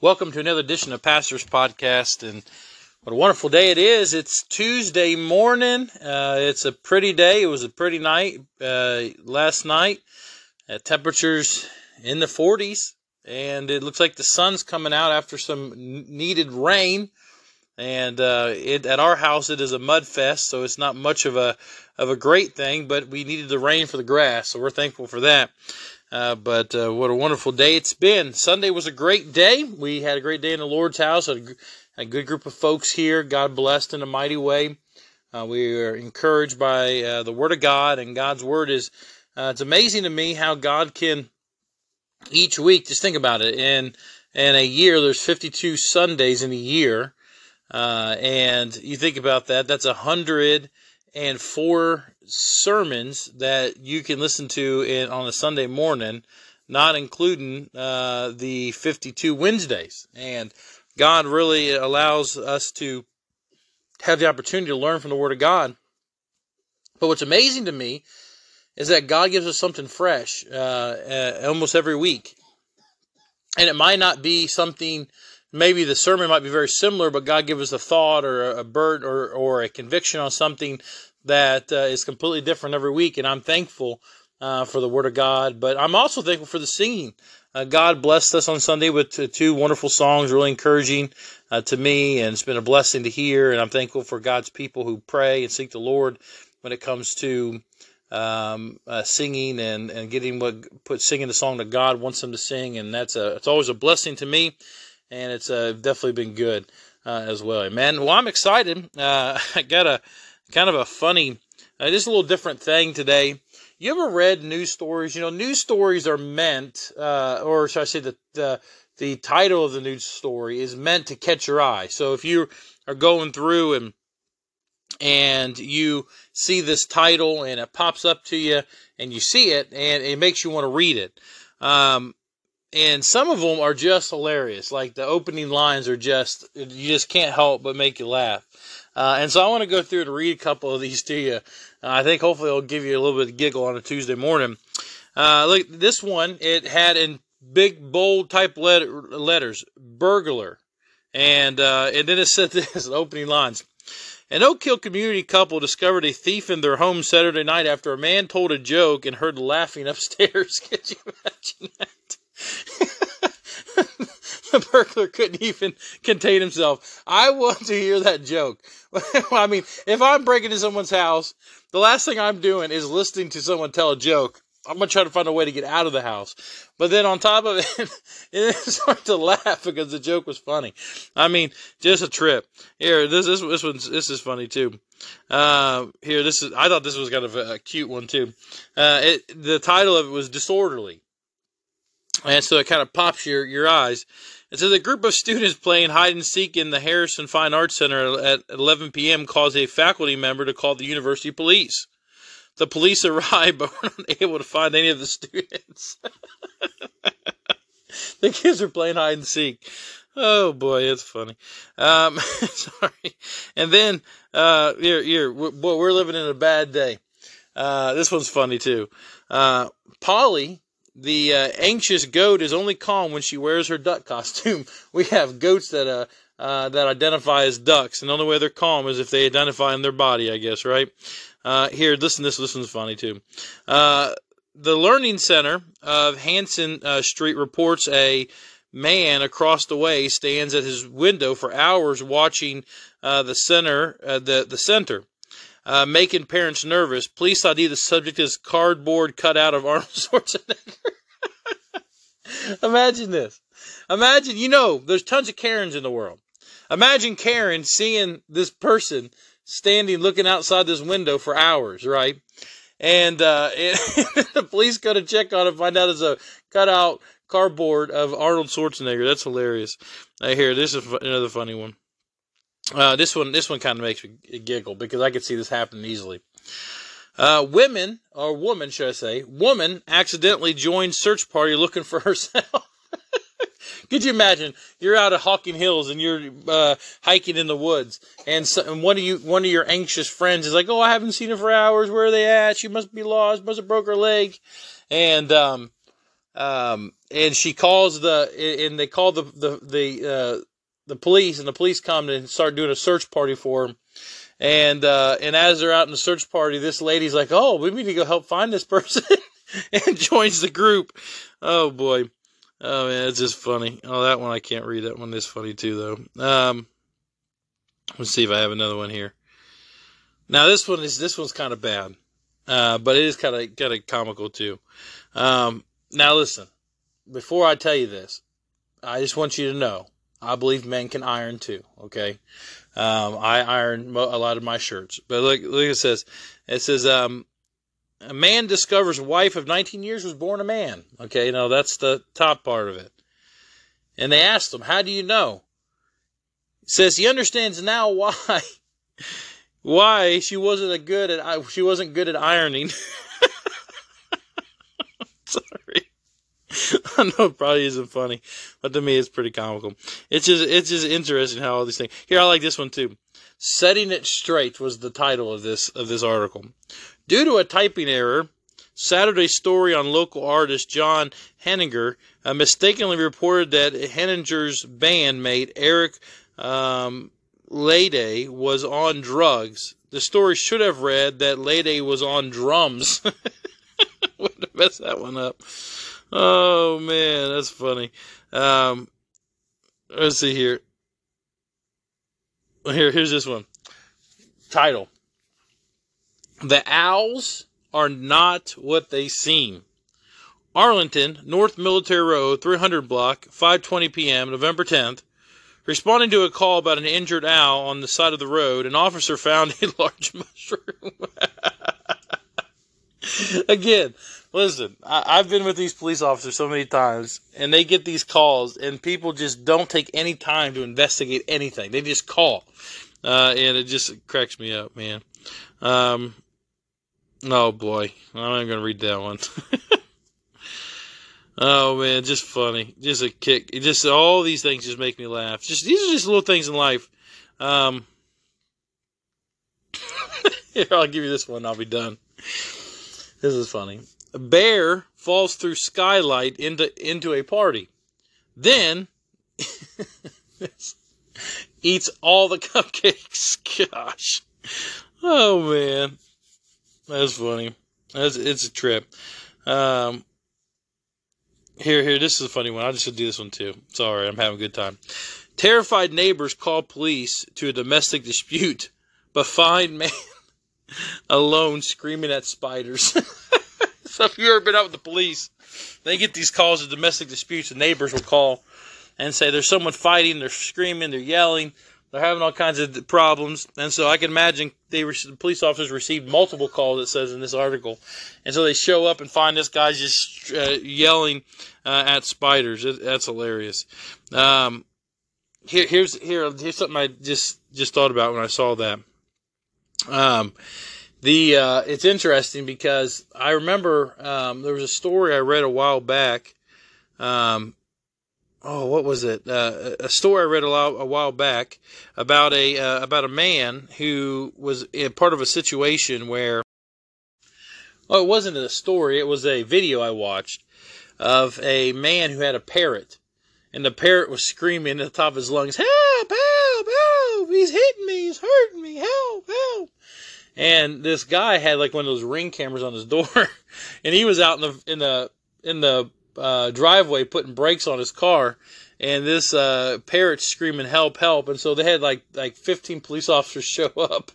Welcome to another edition of Pastor's Podcast, and what a wonderful day it is. It's Tuesday morning. Uh, it's a pretty day. It was a pretty night uh, last night. Uh, temperatures in the 40s, and it looks like the sun's coming out after some needed rain. And uh, it, at our house, it is a mud fest, so it's not much of a of a great thing. But we needed the rain for the grass, so we're thankful for that. Uh, but uh, what a wonderful day it's been. Sunday was a great day. We had a great day in the Lord's house. Had a, good group of folks here. God blessed in a mighty way. Uh, we are encouraged by uh, the Word of God, and God's Word is. Uh, it's amazing to me how God can each week. Just think about it. In in a year, there's 52 Sundays in a year, and you think about that. That's a hundred and four sermons that you can listen to in, on a Sunday morning, not including uh, the 52 Wednesdays. And God really allows us to have the opportunity to learn from the Word of God. But what's amazing to me is that God gives us something fresh uh, almost every week. And it might not be something, maybe the sermon might be very similar, but God gives us a thought or a burden or, or a conviction on something that uh, is completely different every week, and I'm thankful uh, for the Word of God. But I'm also thankful for the singing. Uh, God blessed us on Sunday with two wonderful songs, really encouraging uh, to me, and it's been a blessing to hear. And I'm thankful for God's people who pray and seek the Lord when it comes to um, uh, singing and, and getting what put singing the song that God wants them to sing, and that's a it's always a blessing to me, and it's uh, definitely been good as well. Amen. Well, I'm excited. I got a kind of a funny, uh, just a little different thing today. You ever read news stories? You know, news stories are meant, uh, or should I say, the, the the title of the news story is meant to catch your eye. So if you are going through and and you see this title and it pops up to you and you see it and it makes you want to read it. Um, and some of them are just hilarious. Like the opening lines are just, you just can't help but make you laugh. Uh, and so I want to go through and read a couple of these to you. Uh, I think hopefully it'll give you a little bit of giggle on a Tuesday morning. Uh, look, this one, it had in big, bold type letter, letters, burglar. And, uh, and then it said this, opening lines. An Oak Hill community couple discovered a thief in their home Saturday night after a man told a joke and heard laughing upstairs. Could you imagine that? the burglar couldn't even contain himself. I want to hear that joke. I mean, if I'm breaking into someone's house, the last thing I'm doing is listening to someone tell a joke. I'm gonna try to find a way to get out of the house. But then on top of it, it started to laugh because the joke was funny. I mean, just a trip. Here, this this this one's this is funny too. Uh, here, this is I thought this was kind of a, a cute one too. Uh, it the title of it was disorderly, and so it kind of pops your your eyes. It says a group of students playing hide and seek in the Harrison Fine Arts Center at 11 p.m. caused a faculty member to call the university police. The police arrived but were not able to find any of the students. the kids are playing hide and seek. Oh boy, it's funny. Um, sorry. And then, uh, here, here, boy, we're living in a bad day. Uh, this one's funny too. Uh, Polly the uh, anxious goat is only calm when she wears her duck costume. We have goats that uh, uh, that identify as ducks, and the only way they're calm is if they identify in their body, I guess, right? Uh, here, listen, this this one's funny too. Uh, the Learning Center of Hanson uh, Street reports a man across the way stands at his window for hours watching the center the the center. Uh, making parents nervous. Police ID the subject is cardboard cutout of Arnold Schwarzenegger. Imagine this. Imagine, you know, there's tons of Karens in the world. Imagine Karen seeing this person standing looking outside this window for hours, right? And, uh, and the police go to check on it, find out it's a cutout cardboard of Arnold Schwarzenegger. That's hilarious. I hear this is another funny one. Uh, this one, this one kind of makes me giggle because I could see this happening easily. Uh, women, or woman, should I say, woman accidentally joined search party looking for herself. Could you imagine? You're out of Hocking Hills and you're uh, hiking in the woods, and, so, and one of you, one of your anxious friends is like, "Oh, I haven't seen her for hours. Where are they at? She must be lost. Must have broke her leg." And um, um, and she calls the and they call the the the uh, the police, and the police come and start doing a search party for him. And uh, and as they're out in the search party, this lady's like, "Oh, we need to go help find this person," and joins the group. Oh boy, oh man, it's just funny. Oh, that one I can't read. That one is funny too, though. Um, let's see if I have another one here. Now this one is this one's kind of bad, uh, but it is kind of kind of comical too. Um, now listen, before I tell you this, I just want you to know I believe men can iron too. Okay, um, I iron a lot of my shirts, but look, look, it says, it says, um, a man discovers wife of 19 years was born a man. Okay, now that's the top part of it. And they asked him, "How do you know?" He says he understands now why why she wasn't a good at she wasn't good at ironing. Sorry. I know it probably isn't funny, but to me it's pretty comical. It's just it's just interesting how all these things. Here I like this one too. Setting it straight was the title of this of this article. Due to a typing error, Saturday story on local artist John Henninger uh, mistakenly reported that Henninger's bandmate Eric um, Lede was on drugs. The story should have read that Lede was on drums. Would have messed that one up. Oh man, that's funny. Um, let's see here. Here, here's this one. Title: The owls are not what they seem. Arlington, North Military Road, 300 block, 5:20 p.m., November 10th. Responding to a call about an injured owl on the side of the road, an officer found a large mushroom. Again, listen, I, have been with these police officers so many times, and they get these calls, and people just don't take any time to investigate anything. They just call, uh, and it just cracks me up, man. Um, oh boy, I'm not gonna read that one. oh man, just funny, just a kick. Just all these things just make me laugh. Just these are just little things in life. Um, here, I'll give you this one. I'll be done. This is funny. A bear falls through skylight into into a party. Then eats all the cupcakes. Gosh. Oh man. That's funny. That's it's a trip. Um here, here, this is a funny one. I'll just do this one too. Sorry, I'm having a good time. Terrified neighbors call police to a domestic dispute, but find man alone screaming at spiders. So if you've ever been out with the police, they get these calls of domestic disputes. The neighbors will call and say there's someone fighting, they're screaming, they're yelling, they're having all kinds of problems. And so I can imagine they were, the police officers received multiple calls. It says in this article, and so they show up and find this guy just uh, yelling uh, at spiders. It, that's hilarious. Um, here, here's here, here's something I just just thought about when I saw that. Um, the uh, it's interesting because I remember um, there was a story I read a while back. Um, oh, what was it? Uh, a story I read a, while, a while back about a uh, about a man who was in part of a situation where. Oh, it wasn't a story. It was a video I watched of a man who had a parrot, and the parrot was screaming at the top of his lungs, "Help! Help! Help! He's hitting me! He's hurting me! Help! Help!" And this guy had like one of those ring cameras on his door, and he was out in the in the in the uh, driveway putting brakes on his car, and this uh, parrot screaming "Help! Help!" And so they had like like 15 police officers show up,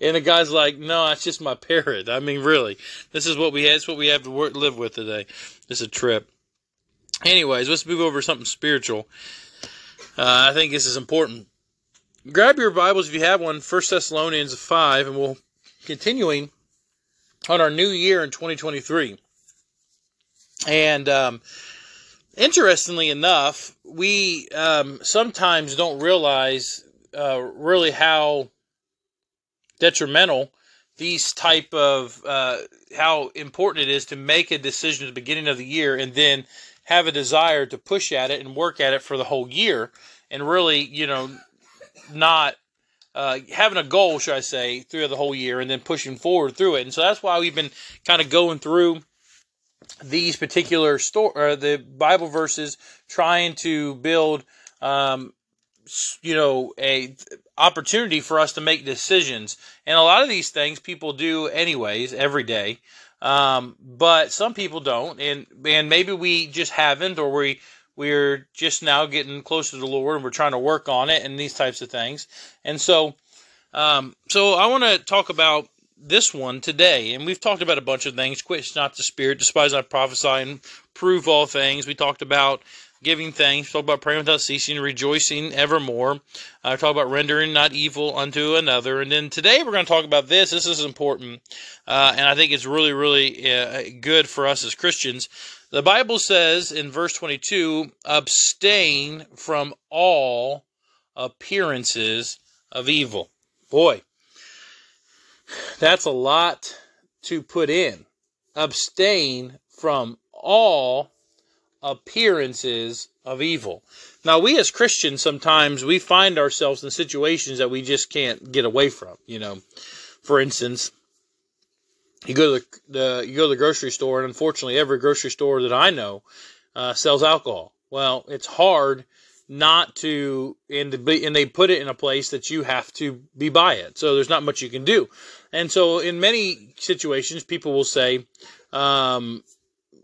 and the guy's like, "No, it's just my parrot. I mean, really, this is what we had. It's what we have to work, live with today. Is a trip." Anyways, let's move over to something spiritual. Uh, I think this is important. Grab your Bibles if you have one, First Thessalonians 5, and we'll continuing on our new year in 2023. And um, interestingly enough, we um, sometimes don't realize uh, really how detrimental these type of uh, how important it is to make a decision at the beginning of the year and then have a desire to push at it and work at it for the whole year and really you know not uh, having a goal, should I say, through the whole year and then pushing forward through it. And so that's why we've been kind of going through these particular store or the Bible verses trying to build um, you know a opportunity for us to make decisions. And a lot of these things people do anyways every day. Um, but some people don't. And and maybe we just haven't or we we're just now getting closer to the lord and we're trying to work on it and these types of things and so um, so i want to talk about this one today and we've talked about a bunch of things quit not the spirit despise not prophesy and prove all things we talked about giving thanks. talked about praying without ceasing, rejoicing evermore. Uh, talk about rendering not evil unto another. And then today we're going to talk about this. This is important, uh, and I think it's really, really uh, good for us as Christians. The Bible says in verse 22 abstain from all appearances of evil. Boy, that's a lot to put in. Abstain from all appearances of evil. Now, we as Christians sometimes we find ourselves in situations that we just can't get away from. You know, for instance, you go to the, the you go to the grocery store, and unfortunately, every grocery store that I know uh, sells alcohol. Well, it's hard not to and to be, and they put it in a place that you have to be by it. So there's not much you can do. And so in many situations, people will say, um,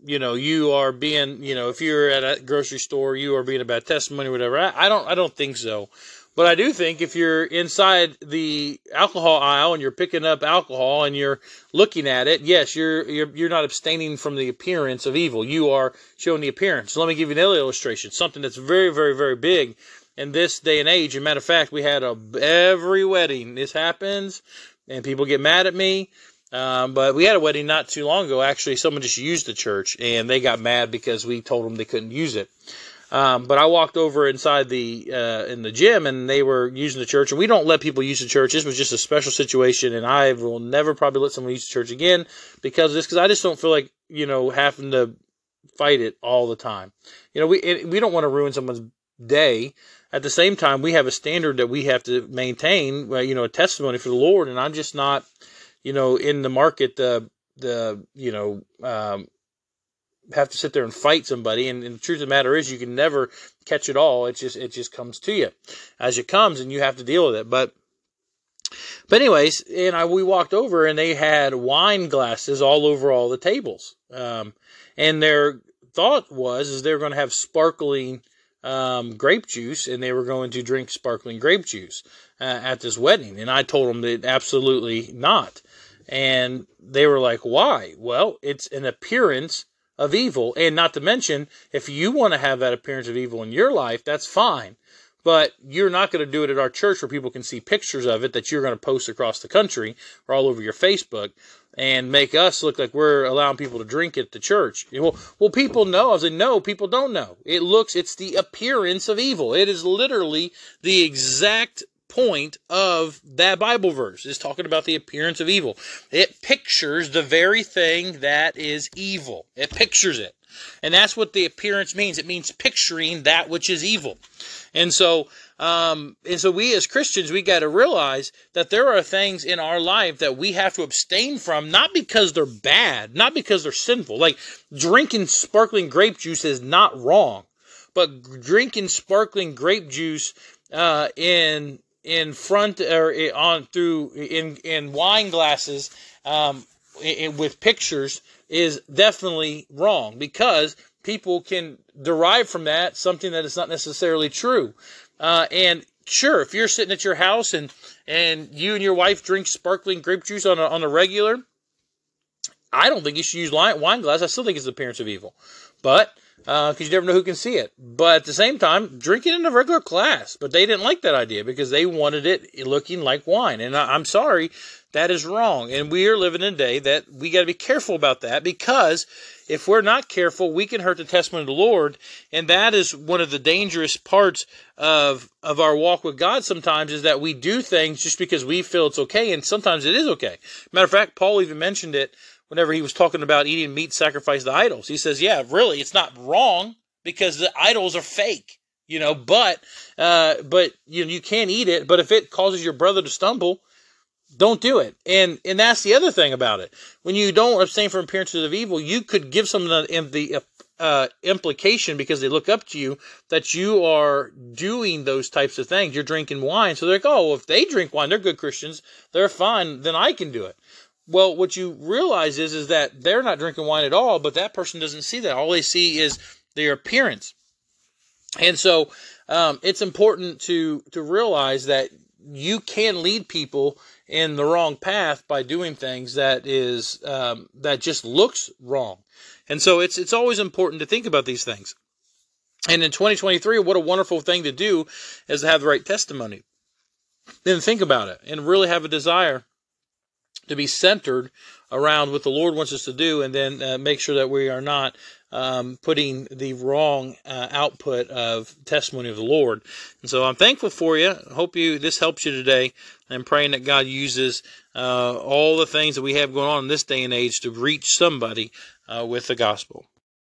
you know you are being you know if you're at a grocery store you are being a bad testimony or whatever I, I, don't i don't think so but i do think if you're inside the alcohol aisle and you're picking up alcohol and you're looking at it yes you're you're, you're not abstaining from the appearance of evil you are showing the appearance so let me give you another illustration something that's very very very big in this day and age as a matter of fact we had a every wedding this happens and people get mad at me um, but we had a wedding not too long ago. Actually, someone just used the church, and they got mad because we told them they couldn't use it. Um, but I walked over inside the uh, in the gym, and they were using the church. And we don't let people use the church. This was just a special situation, and I will never probably let someone use the church again because of this. Because I just don't feel like you know having to fight it all the time. You know, we we don't want to ruin someone's day. At the same time, we have a standard that we have to maintain. You know, a testimony for the Lord, and I'm just not you know, in the market, the the you know um, have to sit there and fight somebody. And, and, the truth of the matter is, you can never catch it all. It just it just comes to you as it comes, and you have to deal with it. But but anyways, and I we walked over, and they had wine glasses all over all the tables. Um, and their thought was is they were going to have sparkling um, grape juice, and they were going to drink sparkling grape juice uh, at this wedding. And I told them that absolutely not. And they were like, why? Well, it's an appearance of evil. And not to mention, if you want to have that appearance of evil in your life, that's fine. But you're not going to do it at our church where people can see pictures of it that you're going to post across the country or all over your Facebook and make us look like we're allowing people to drink at the church. Well, well, people know. I said, no, people don't know. It looks, it's the appearance of evil. It is literally the exact point of that Bible verse is talking about the appearance of evil. It pictures the very thing that is evil. It pictures it. And that's what the appearance means. It means picturing that which is evil. And so, um, and so we as Christians, we got to realize that there are things in our life that we have to abstain from, not because they're bad, not because they're sinful. Like drinking sparkling grape juice is not wrong, but drinking sparkling grape juice uh, in in front or on through in in wine glasses um, in, with pictures is definitely wrong because people can derive from that something that is not necessarily true. Uh, and sure, if you're sitting at your house and and you and your wife drink sparkling grape juice on a, on a regular, I don't think you should use wine glass. I still think it's the appearance of evil, but because uh, you never know who can see it. But at the same time, drink it in a regular glass. But they didn't like that idea because they wanted it looking like wine. And I, I'm sorry, that is wrong. And we are living in a day that we got to be careful about that because if we're not careful, we can hurt the testimony of the Lord. And that is one of the dangerous parts of of our walk with God sometimes is that we do things just because we feel it's okay. And sometimes it is okay. Matter of fact, Paul even mentioned it whenever he was talking about eating meat sacrificed to idols. He says, yeah, really, it's not wrong because the idols are fake, you know, but, uh, but, you know, you can't eat it. But if it causes your brother to stumble, don't do it. And and that's the other thing about it. When you don't abstain from appearances of evil, you could give someone the uh, implication because they look up to you that you are doing those types of things. You're drinking wine, so they're like, oh, well, if they drink wine, they're good Christians, they're fine, then I can do it. Well, what you realize is is that they're not drinking wine at all, but that person doesn't see that. All they see is their appearance, and so um, it's important to to realize that you can lead people in the wrong path by doing things that is um, that just looks wrong. And so it's it's always important to think about these things. And in 2023, what a wonderful thing to do is to have the right testimony. Then think about it and really have a desire to be centered around what the Lord wants us to do, and then uh, make sure that we are not um, putting the wrong uh, output of testimony of the Lord. And so I'm thankful for you. Hope you this helps you today. I'm praying that God uses uh, all the things that we have going on in this day and age to reach somebody uh, with the gospel.